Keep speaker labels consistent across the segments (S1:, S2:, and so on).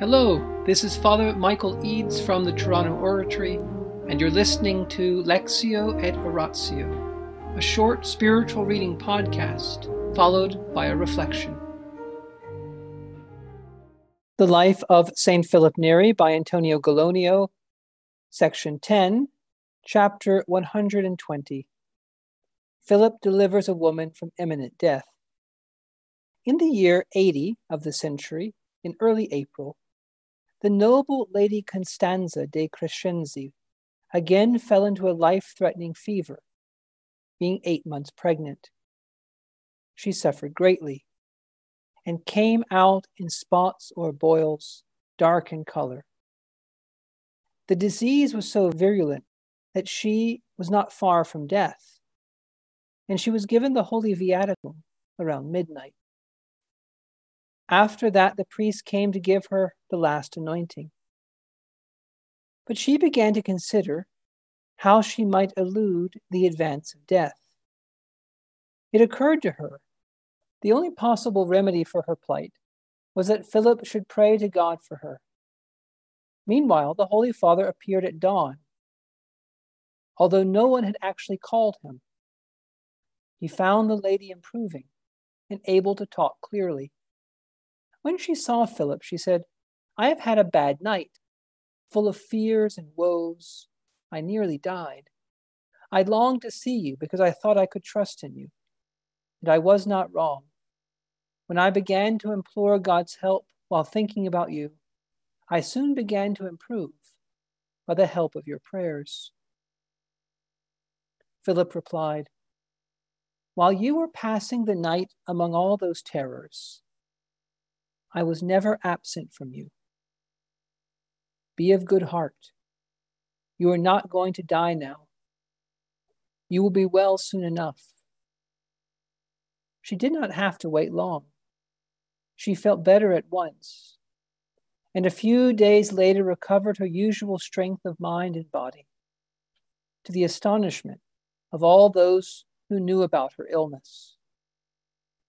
S1: Hello, this is Father Michael Eads from the Toronto Oratory, and you're listening to Lectio et Oratio, a short spiritual reading podcast followed by a reflection. The Life of St. Philip Neri by Antonio Gallonio, Section 10, Chapter 120. Philip delivers a woman from imminent death. In the year 80 of the century, in early April, the noble Lady Constanza de Crescenzi again fell into a life threatening fever, being eight months pregnant. She suffered greatly and came out in spots or boils, dark in color. The disease was so virulent that she was not far from death, and she was given the Holy Viaticum around midnight. After that, the priest came to give her the last anointing. But she began to consider how she might elude the advance of death. It occurred to her the only possible remedy for her plight was that Philip should pray to God for her. Meanwhile, the Holy Father appeared at dawn, although no one had actually called him. He found the lady improving and able to talk clearly. When she saw Philip, she said, I have had a bad night, full of fears and woes. I nearly died. I longed to see you because I thought I could trust in you. And I was not wrong. When I began to implore God's help while thinking about you, I soon began to improve by the help of your prayers. Philip replied, While you were passing the night among all those terrors, I was never absent from you. Be of good heart. You are not going to die now. You will be well soon enough. She did not have to wait long. She felt better at once, and a few days later recovered her usual strength of mind and body, to the astonishment of all those who knew about her illness.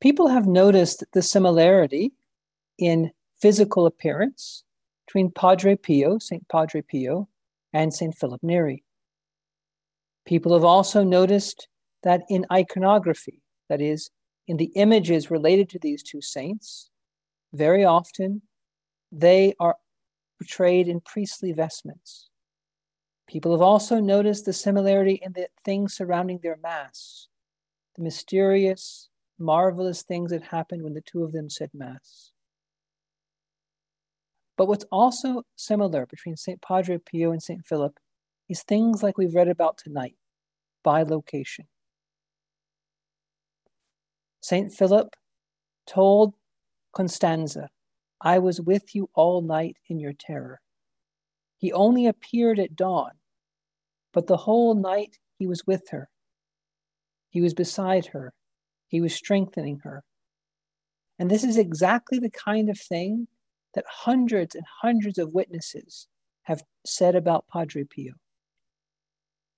S1: People have noticed the similarity in physical appearance between Padre Pio, St. Padre Pio, and St. Philip Neri. People have also noticed that in iconography, that is, in the images related to these two saints, very often they are portrayed in priestly vestments. People have also noticed the similarity in the things surrounding their Mass, the mysterious, marvelous things that happened when the two of them said Mass. But what's also similar between St. Padre Pio and St. Philip is things like we've read about tonight bilocation. St. Philip told Constanza, I was with you all night in your terror. He only appeared at dawn, but the whole night he was with her. He was beside her, he was strengthening her. And this is exactly the kind of thing that hundreds and hundreds of witnesses have said about Padre Pio.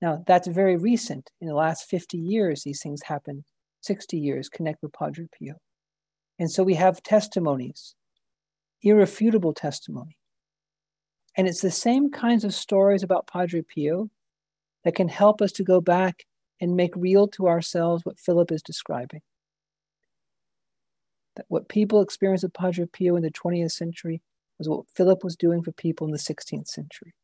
S1: Now, that's very recent. In the last 50 years, these things happened, 60 years connect with Padre Pio. And so we have testimonies, irrefutable testimony. And it's the same kinds of stories about Padre Pio that can help us to go back and make real to ourselves what Philip is describing. That what people experienced with Padre Pio in the 20th century was what Philip was doing for people in the 16th century.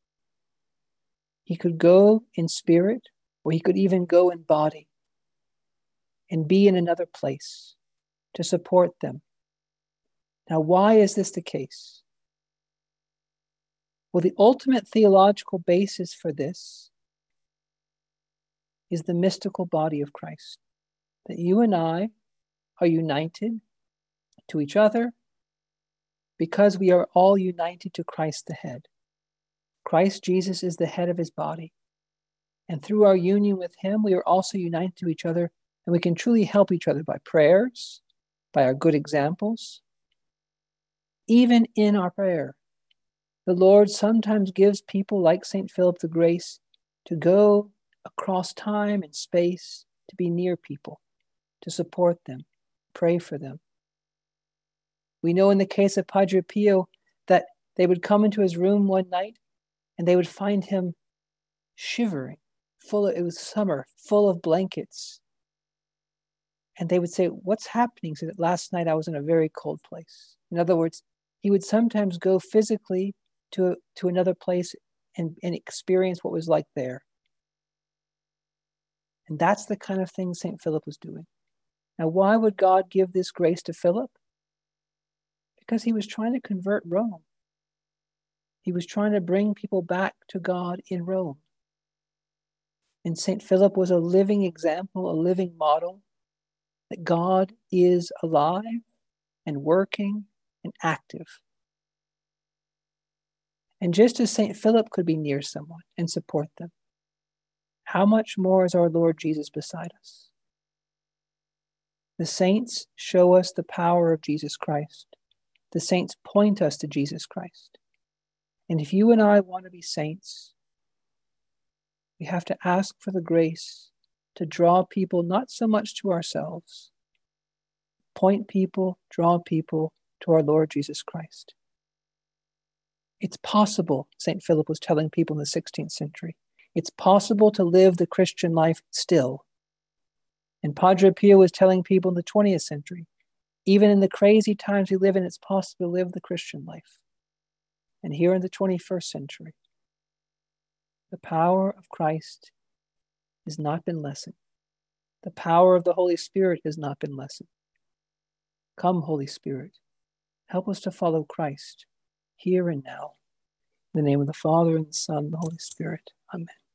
S1: He could go in spirit, or he could even go in body and be in another place to support them. Now, why is this the case? Well, the ultimate theological basis for this is the mystical body of Christ. That you and I are united to each other because we are all united to Christ the head. Christ Jesus is the head of his body. And through our union with him, we are also united to each other, and we can truly help each other by prayers, by our good examples. Even in our prayer, the Lord sometimes gives people like St. Philip the grace to go across time and space to be near people, to support them, pray for them. We know in the case of Padre Pio that they would come into his room one night and they would find him shivering, full of, it was summer, full of blankets. And they would say, What's happening? So that last night I was in a very cold place. In other words, he would sometimes go physically to, to another place and, and experience what was like there. And that's the kind of thing St. Philip was doing. Now, why would God give this grace to Philip? Because he was trying to convert Rome. He was trying to bring people back to God in Rome. And St. Philip was a living example, a living model that God is alive and working and active. And just as St. Philip could be near someone and support them, how much more is our Lord Jesus beside us? The saints show us the power of Jesus Christ. The saints point us to Jesus Christ. And if you and I want to be saints, we have to ask for the grace to draw people not so much to ourselves, point people, draw people to our Lord Jesus Christ. It's possible, St. Philip was telling people in the 16th century. It's possible to live the Christian life still. And Padre Pio was telling people in the 20th century, even in the crazy times we live in, it's possible to live the Christian life. And here in the 21st century, the power of Christ has not been lessened. The power of the Holy Spirit has not been lessened. Come, Holy Spirit, help us to follow Christ here and now. In the name of the Father, and the Son, and the Holy Spirit. Amen.